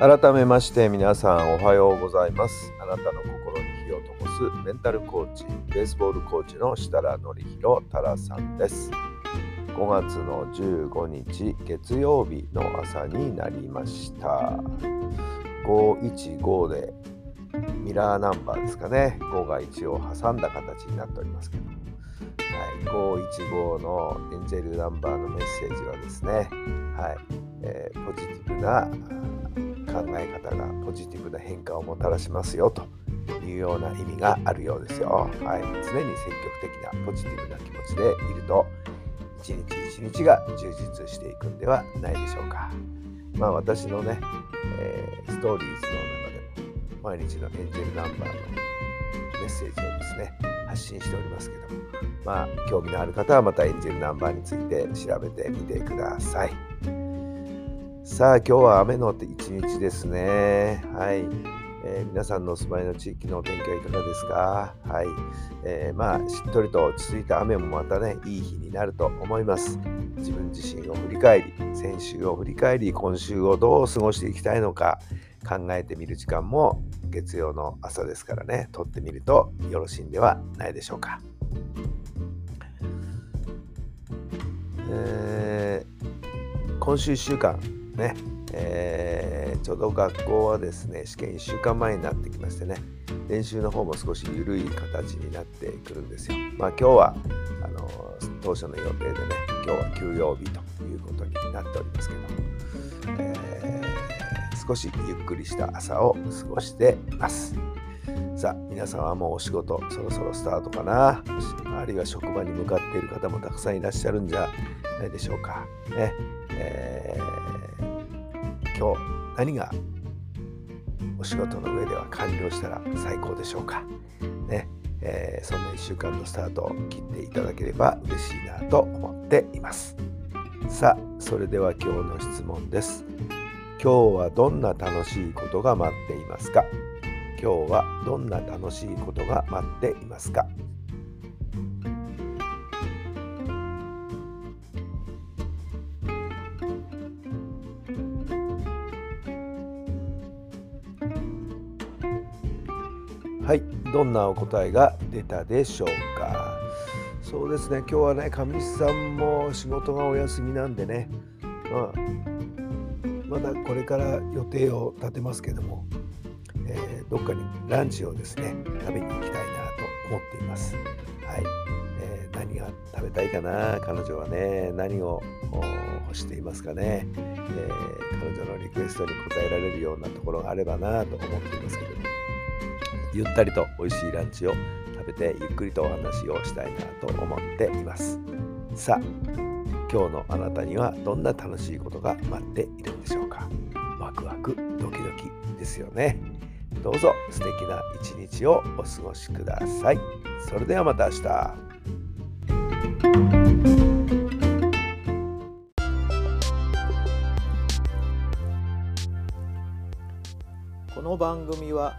改めまして皆さんおはようございます。あなたの心に火を灯すメンタルコーチベースボールコーチの設楽範弘太良さんです。5月の15日月曜日の朝になりました。515でミラーナンバーですかね。5が1を挟んだ形になっておりますけど、はい、515のエンジェルナンバーのメッセージはですね、はいえー、ポジティブな考え方がポジティブな変化をもたらしますよというような意味があるようですよ。はい、常に積極的なポジティブな気持ちでいると一日一日が充実していくんではないでしょうか。まあ私のね、えー、ストーリーズの中でも毎日のエンジェルナンバーのメッセージをですね発信しておりますけどもまあ興味のある方はまたエンジェルナンバーについて調べてみてください。さあ、今日は雨の一日ですね。はい。えー、皆さんのお住まいの地域のお天気はいかがですか？はい。えー、まあ、しっとりと落ち着いた雨もまたね、いい日になると思います。自分自身を振り返り、先週を振り返り、今週をどう過ごしていきたいのか考えてみる時間も月曜の朝ですからね、撮ってみるとよろしいんではないでしょうか。えー、今週1週間、ね、えー、ちょうど学校はですね試験1週間前になってきましてね練習の方も少し緩い形になってくるんですよ。まあ今日はあの当初の予定でね今日は休養日ということになっておりますけど、えー、少しゆっくりした朝を過ごしてます。さあ皆さんはもうお仕事そろそろスタートかなあるいは職場に向かっている方もたくさんいらっしゃるんじゃないでしょうか。ねえー、今日何がお仕事の上では完了したら最高でしょうか。ねえー、そんな1週間のスタートを切っていただければ嬉しいなと思っています。さあそれでは今日の質問です。今日はどんな楽しいことが待っていますか？今日はどんな楽しいことが待っていますか？はい、どんなお答えが出たでしょうか？そうですね、今日はね、上地さんも仕事がお休みなんでね、まあ、まだこれから予定を立てますけども、えー、どっかにランチをですね食べに行きたいなと思っています。はい。えー、何が食べたいかな？彼女はね何を欲していますかね、えー、彼女のリクエストに応えられるようなところがあればなと思っていますけどゆったりと美味しいランチを食べてゆっくりとお話をしたいなと思っていますさあ今日のあなたにはどんな楽しいことが待っているんでしょうか？ワクワクドキドキですよねどうぞ素敵な一日をお過ごしください。それではまた明日。この番組は